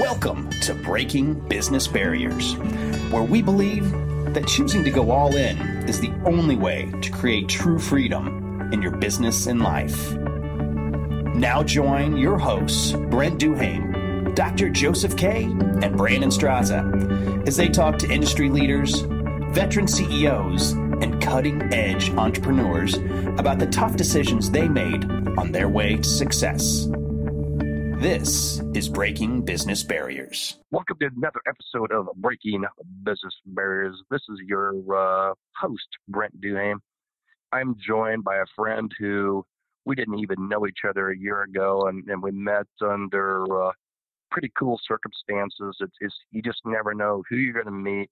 Welcome to Breaking Business Barriers, where we believe that choosing to go all in is the only way to create true freedom in your business and life. Now join your hosts, Brent Duham, Dr. Joseph Kay, and Brandon Straza, as they talk to industry leaders, veteran CEOs, and cutting edge entrepreneurs about the tough decisions they made on their way to success. This is Breaking Business Barriers. Welcome to another episode of Breaking Business Barriers. This is your uh, host, Brent Duham. I'm joined by a friend who we didn't even know each other a year ago, and, and we met under uh, pretty cool circumstances. It's, it's, you just never know who you're going to meet,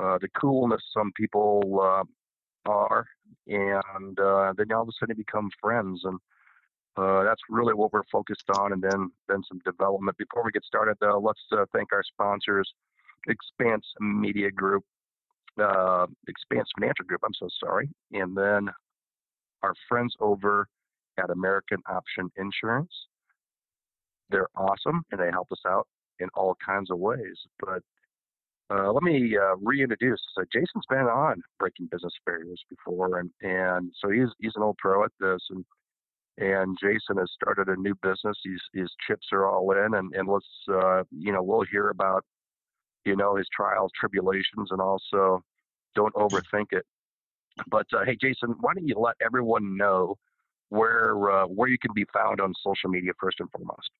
uh, the coolness some people uh, are, and uh, then all of a sudden become friends. And uh, that's really what we're focused on, and then then some development. Before we get started, though, let's uh, thank our sponsors, Expanse Media Group, uh, Expanse Financial Group. I'm so sorry, and then our friends over at American Option Insurance. They're awesome, and they help us out in all kinds of ways. But uh, let me uh, reintroduce. So Jason's been on Breaking Business Barriers before, and and so he's he's an old pro at this, and and Jason has started a new business. He's, his chips are all in, and, and let's, uh, you know, we'll hear about, you know, his trials, tribulations, and also don't overthink it. But uh, hey, Jason, why don't you let everyone know where uh, where you can be found on social media first and foremost?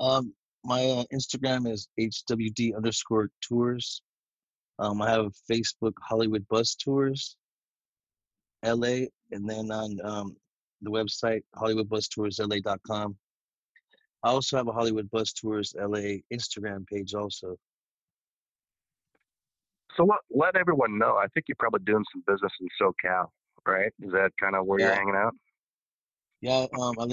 Um, my uh, Instagram is hwd underscore tours. Um, I have Facebook Hollywood Bus Tours, LA, and then on um, the website hollywoodbustoursla.com. I also have a Hollywood Bus Tours LA Instagram page also. So let, let everyone know. I think you're probably doing some business in SoCal, right? Is that kind of where yeah. you're hanging out? Yeah, um, I,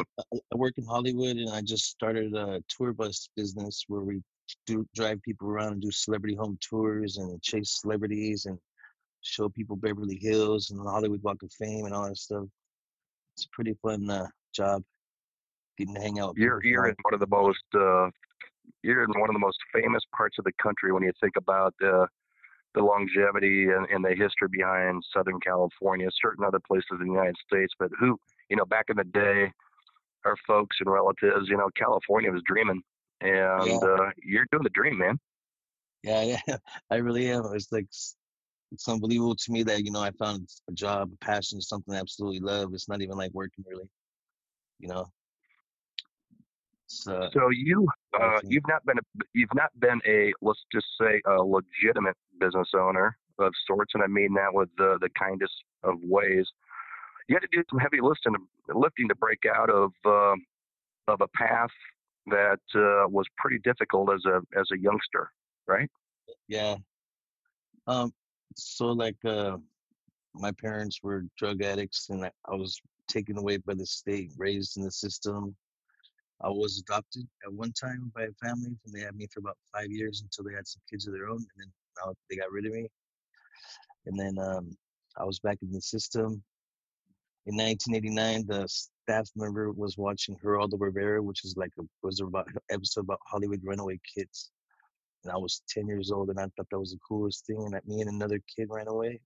I work in Hollywood, and I just started a tour bus business where we do drive people around and do celebrity home tours and chase celebrities and show people Beverly Hills and the Hollywood Walk of Fame and all that stuff it's a pretty fun uh, job getting to hang out. you're you're in one of the most uh, you're in one of the most famous parts of the country when you think about the the longevity and, and, the history behind Southern California, certain other places in the United States. But who, you know, back in the day, our folks and relatives, you know, California was dreaming, and yeah. uh, you're doing the dream, man. Yeah, yeah, I really am. It's like it's unbelievable to me that you know I found a job, a passion, something I absolutely love. It's not even like working really, you know. So, so you uh, you've not been a, you've not been a let's just say a legitimate business owner of sorts, and I mean that with the the kindest of ways. You had to do some heavy lifting lifting to break out of uh, of a path that uh, was pretty difficult as a as a youngster, right? Yeah. Um, so like uh my parents were drug addicts and I, was taken away by the state raised in the system. I was adopted at one time by a family and they had me for about five years until they had some kids of their own and then now they got rid of me. And then um i was back in the system. In 1989 the staff member was watching geraldo rivera which is like a was about episode about hollywood runaway kids and I was 10 years old, and I thought that was the coolest thing. And that me and another kid ran away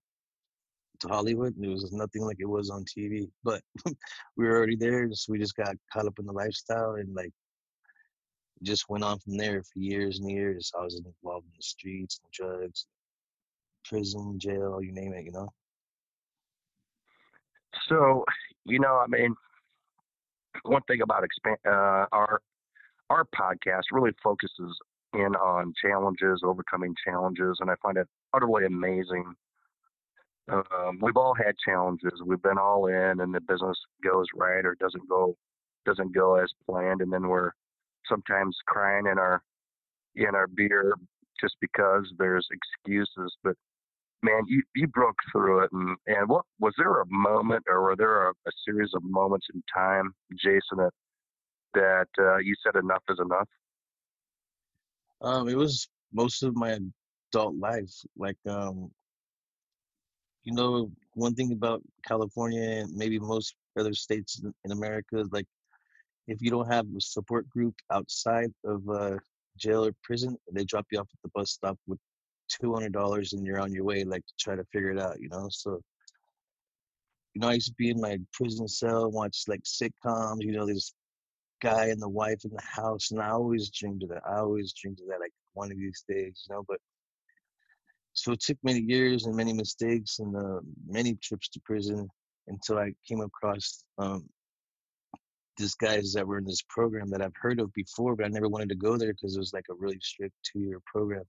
to Hollywood, and it was nothing like it was on TV. But we were already there, so we just got caught up in the lifestyle, and like just went on from there for years and years. I was involved in the streets, and drugs, prison, jail, you name it, you know. So, you know, I mean, one thing about expand uh, our our podcast really focuses in on challenges, overcoming challenges, and I find it utterly amazing. Um, we've all had challenges. We've been all in, and the business goes right or doesn't go doesn't go as planned, and then we're sometimes crying in our in our beer just because there's excuses. But man, you you broke through it, and and what was there a moment, or were there a, a series of moments in time, Jason, that that uh, you said enough is enough? Um, it was most of my adult life. Like, um, you know, one thing about California and maybe most other states in, America is like, if you don't have a support group outside of uh, jail or prison, they drop you off at the bus stop with two hundred dollars, and you're on your way, like to try to figure it out, you know. So, you know, I used to be in my prison cell, watch like sitcoms, you know, this guy and the wife in the house, and I always dreamed of that. I always dreamed of that, like one of these days, you know. But so it took many years and many mistakes and uh, many trips to prison until I came across um, these guys that were in this program that I've heard of before, but I never wanted to go there because it was like a really strict two-year program.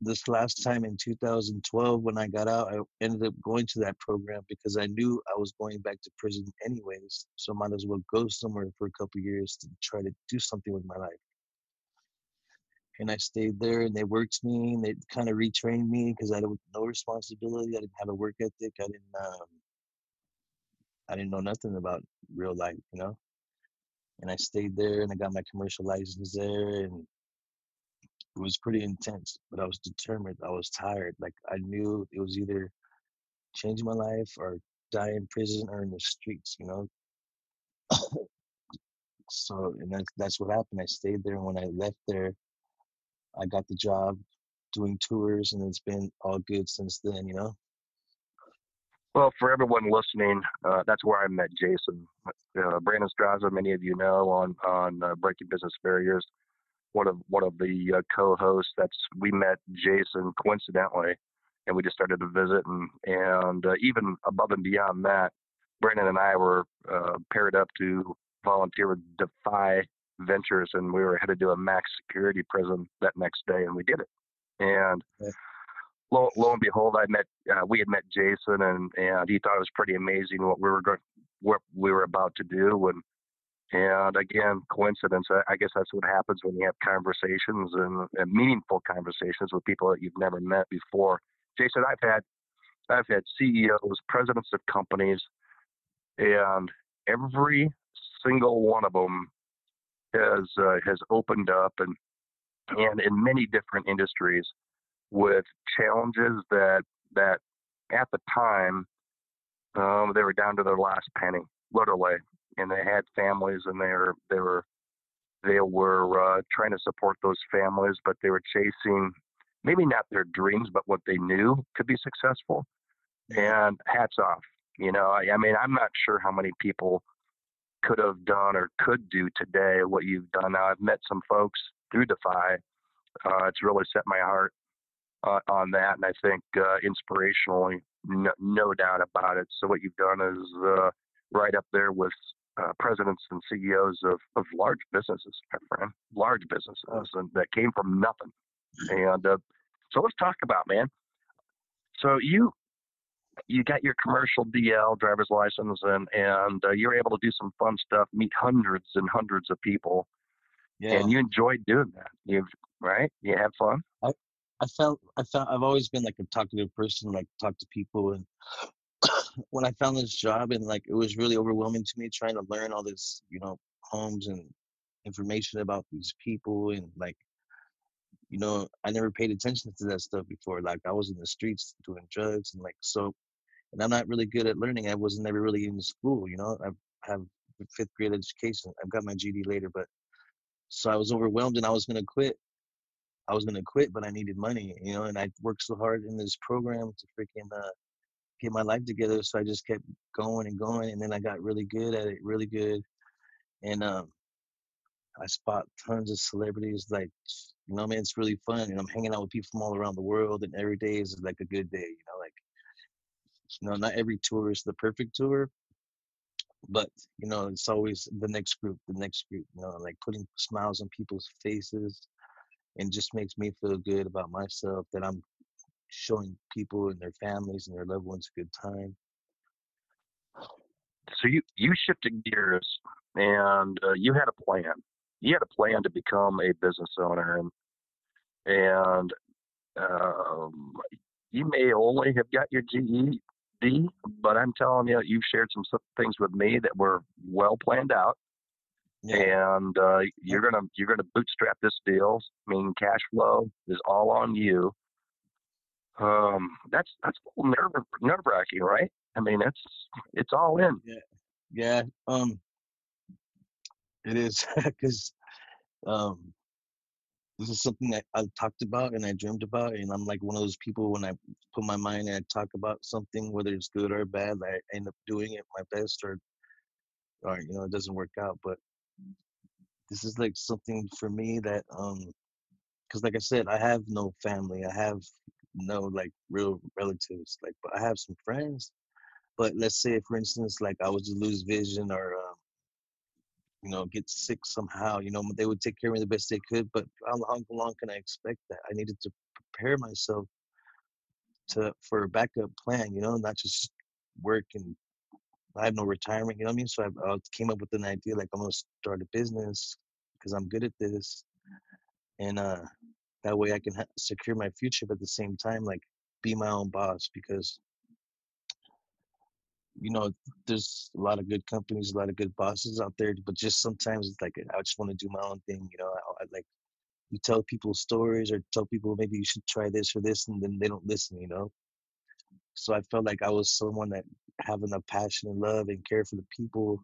This last time in 2012, when I got out, I ended up going to that program because I knew I was going back to prison anyways. So might as well go somewhere for a couple years to try to do something with my life. And I stayed there, and they worked me, and they kind of retrained me because I had no responsibility. I didn't have a work ethic. I didn't. Um, I didn't know nothing about real life, you know. And I stayed there, and I got my commercial license there, and it was pretty intense, but I was determined. I was tired. Like I knew it was either change my life or die in prison or in the streets, you know. so and that's that's what happened. I stayed there and when I left there, I got the job doing tours and it's been all good since then, you know. Well, for everyone listening, uh, that's where I met Jason. Uh, Brandon Straza, many of you know, on on uh, Breaking Business Barriers one of one of the uh, co-hosts. That's we met Jason coincidentally, and we just started to visit, and and uh, even above and beyond that, Brandon and I were uh, paired up to volunteer with Defy Ventures, and we were headed to a max security prison that next day, and we did it. And lo, lo and behold, I met uh, we had met Jason, and and he thought it was pretty amazing what we were going what we were about to do, and and again, coincidence. I guess that's what happens when you have conversations and, and meaningful conversations with people that you've never met before. Jason, I've had I've had CEOs, presidents of companies, and every single one of them has uh, has opened up and and in many different industries with challenges that that at the time um, they were down to their last penny, literally and they had families and they were they were they were uh, trying to support those families, but they were chasing maybe not their dreams, but what they knew could be successful. And hats off. You know, I, I mean, I'm not sure how many people could have done or could do today what you've done. Now, I've met some folks through Defy. Uh, it's really set my heart uh, on that, and I think uh, inspirationally, no, no, doubt about it. So what you've done is uh, right up there with uh, presidents and CEOs of, of large businesses, my friend, large businesses, and that came from nothing. And uh, so let's talk about man. So you you got your commercial DL driver's license, and and uh, you're able to do some fun stuff, meet hundreds and hundreds of people, yeah. and you enjoyed doing that. You've right? You have fun. I I felt I felt I've always been like a talkative person, like talk to people, and when I found this job and like it was really overwhelming to me trying to learn all this, you know, homes and information about these people and like you know, I never paid attention to that stuff before. Like I was in the streets doing drugs and like so and I'm not really good at learning. I wasn't ever really in school, you know. I have fifth grade education. I've got my GED later, but so I was overwhelmed and I was gonna quit. I was gonna quit, but I needed money, you know, and I worked so hard in this program to freaking uh, get my life together. So I just kept going and going, and then I got really good at it, really good. And um, I spot tons of celebrities. Like, you know, man, it's really fun. And I'm hanging out with people from all around the world, and every day is like a good day. You know, like, you know, not every tour is the perfect tour, but you know, it's always the next group, the next group. You know, like putting smiles on people's faces, and just makes me feel good about myself that I'm showing people and their families and their loved ones a good time. So you you shifted gears and uh, you had a plan. You had a plan to become a business owner, and and um, you may only have got your GED, but I'm telling you, you've shared some things with me that were well planned out. Yeah. And uh, you're gonna you're gonna bootstrap this deal. I mean, cash flow is all on you um, that's that's a little nerve nerve wracking, right? I mean, that's it's all in. Yeah, yeah. Um, it is because um, this is something that I talked about and I dreamed about, and I'm like one of those people when I put my mind and I talk about something, whether it's good or bad, I end up doing it my best, or or you know it doesn't work out. But this is like something for me that um, because like I said, I have no family, I have no like real relatives, like but I have some friends. But let's say, for instance, like I was to lose vision or um, you know, get sick somehow. You know, they would take care of me the best they could, but how, how long can I expect that? I needed to prepare myself to for a backup plan. You know, not just work and I have no retirement. You know what I mean? So I, I came up with an idea like I'm gonna start a business because I'm good at this, and uh, that way I can ha- secure my future, but at the same time, like be my own boss because you know, there's a lot of good companies, a lot of good bosses out there, but just sometimes it's like I just want to do my own thing. You know, I, I like you tell people stories or tell people maybe you should try this or this, and then they don't listen. You know, so I felt like I was someone that having a passion and love and care for the people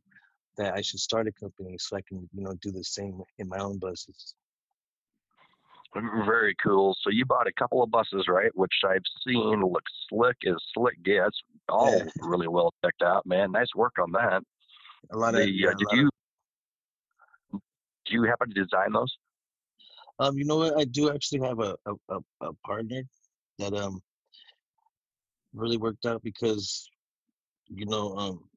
that I should start a company so I can you know do the same in my own buses. Very cool. So you bought a couple of buses, right? Which I've seen look slick as slick gets. All yeah. really well checked out, man. Nice work on that. A lot the, of. Yeah, uh, did you? Of... Do you happen to design those? Um, you know what? I do actually have a a, a partner that um really worked out because you know um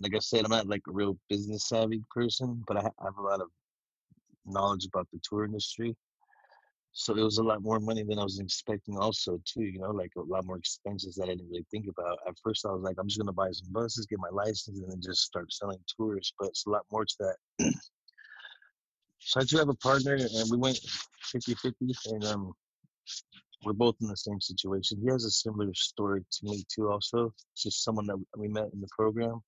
like I said, I'm not like a real business savvy person, but I, I have a lot of knowledge about the tour industry. So it was a lot more money than I was expecting also too, you know, like a lot more expenses that I didn't really think about. At first I was like, I'm just gonna buy some buses, get my license, and then just start selling tours. But it's a lot more to that. so I do have a partner and we went 50-50 and um we're both in the same situation. He has a similar story to me too also. It's just someone that we met in the program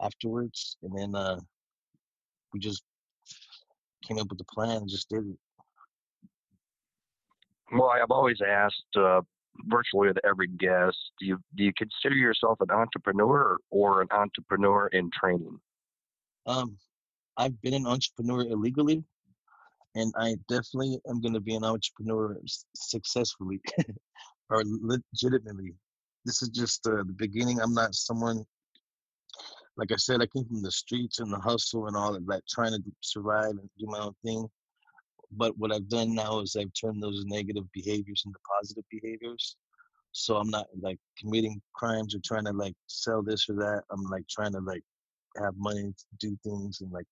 afterwards and then uh we just came up with the plan and just did it. Well, I've always asked uh, virtually with every guest, do you do you consider yourself an entrepreneur or an entrepreneur in training? Um, I've been an entrepreneur illegally, and I definitely am going to be an entrepreneur successfully or legitimately. This is just uh, the beginning. I'm not someone like I said, I came from the streets and the hustle and all of that, trying to survive and do my own thing. But what I've done now is I've turned those negative behaviors into positive behaviors. So I'm not like committing crimes or trying to like sell this or that. I'm like trying to like have money to do things and like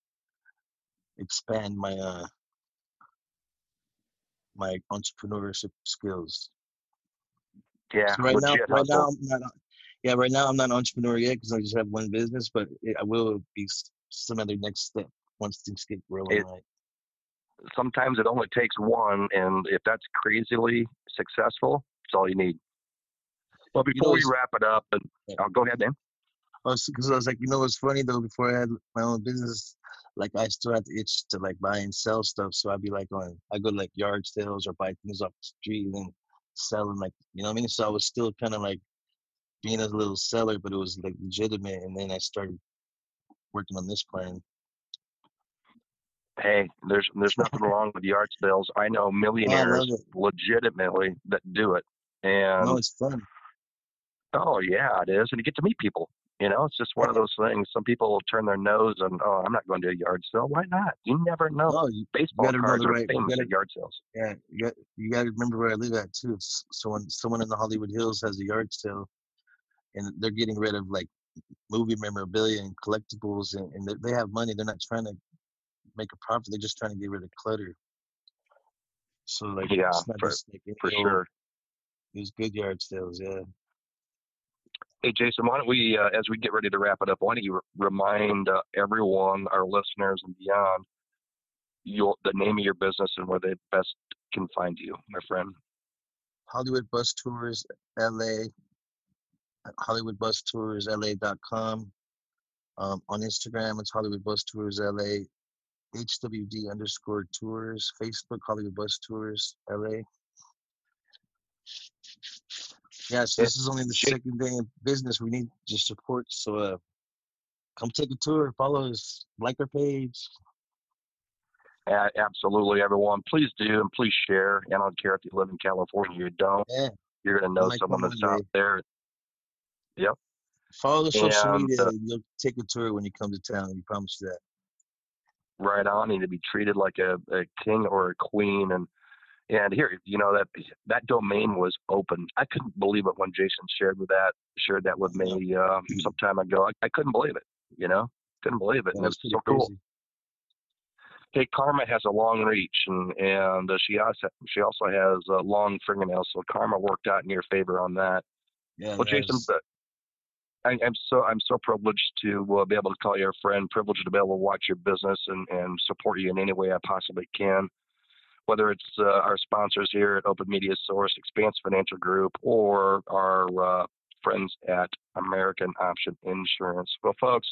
expand my uh my entrepreneurship skills. Yeah. So right now, right now, I'm not, yeah, right now I'm not an entrepreneur yet because I just have one business, but it, I will be some other next step once things get rolling it, right. Sometimes it only takes one, and if that's crazily successful, it's all you need. Well, before you know, we wrap it up, and yeah. oh, go ahead, Dan. Because I was like, you know, what's funny though? Before I had my own business, like I still had the itch to like buy and sell stuff. So I'd be like on, I go to like yard sales or buy things off the street and then sell them, like you know what I mean. So I was still kind of like being a little seller, but it was like legitimate. And then I started working on this plan. Hey, there's there's nothing wrong with yard sales. I know millionaires I legitimately that do it, and no, it's fun. Oh yeah, it is, and you get to meet people. You know, it's just one of those things. Some people will turn their nose and oh, I'm not going to a yard sale. Why not? You never know. No, you, Baseball you cards are right, famous gotta, at yard sales. Yeah, you got you got to remember where I live at too. So when someone in the Hollywood Hills has a yard sale, and they're getting rid of like movie memorabilia and collectibles, and, and they have money. They're not trying to make a profit. They're just trying to get rid of clutter. So like, yeah, for, like for sure. These good yard sales, yeah. Hey Jason, why don't we, uh, as we get ready to wrap it up, why don't you remind uh, everyone, our listeners and beyond, your the name of your business and where they best can find you, my friend. Hollywood Bus Tours, LA, Hollywood Bus Tours LA.com. Um, on Instagram, it's Hollywood Bus Tours LA, HWD underscore tours, Facebook, Hollywood Bus Tours LA. Yeah, so this is only the second day of business. We need your support. So uh, come take a tour, follow us, like our page. A- absolutely, everyone. Please do and please share. And I don't care if you live in California, you don't. Yeah. You're going to know someone that's out there. Yep. Follow the social And, media. uh, and you'll take a tour when you come to town. We promise you that. right on and to be treated like a, a king or a queen and and here you know that that domain was open i couldn't believe it when jason shared with that shared that with me uh, some time ago I, I couldn't believe it you know couldn't believe it That and it's pretty so cool crazy. hey karma has a long reach and and uh, she also she also has uh, long fingernails so karma worked out in your favor on that Yeah. well jason I, I'm so I'm so privileged to uh, be able to call you a friend, privileged to be able to watch your business and, and support you in any way I possibly can. Whether it's uh, our sponsors here at Open Media Source, Expanse Financial Group, or our uh, friends at American Option Insurance. Well, folks,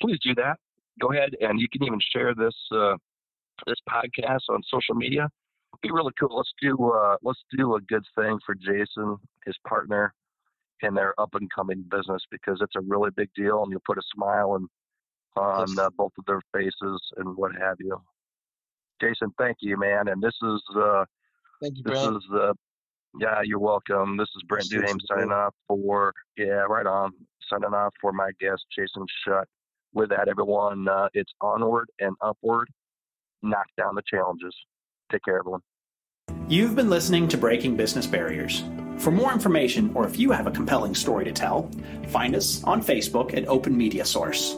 please do that. Go ahead and you can even share this uh, this podcast on social media. It'd Be really cool. Let's do uh, let's do a good thing for Jason, his partner, in their up and coming business because it's a really big deal and you'll put a smile on on uh, both of their faces and what have you. Jason, thank you, man. And this is uh Thank you, this is uh yeah, you're welcome. This is Brent Appreciate Duham signing off for yeah, right on. Signing off for my guest Jason Shutt. With that, everyone, uh, it's onward and upward. Knock down the challenges. Take care, everyone. You've been listening to Breaking Business Barriers. For more information, or if you have a compelling story to tell, find us on Facebook at Open Media Source.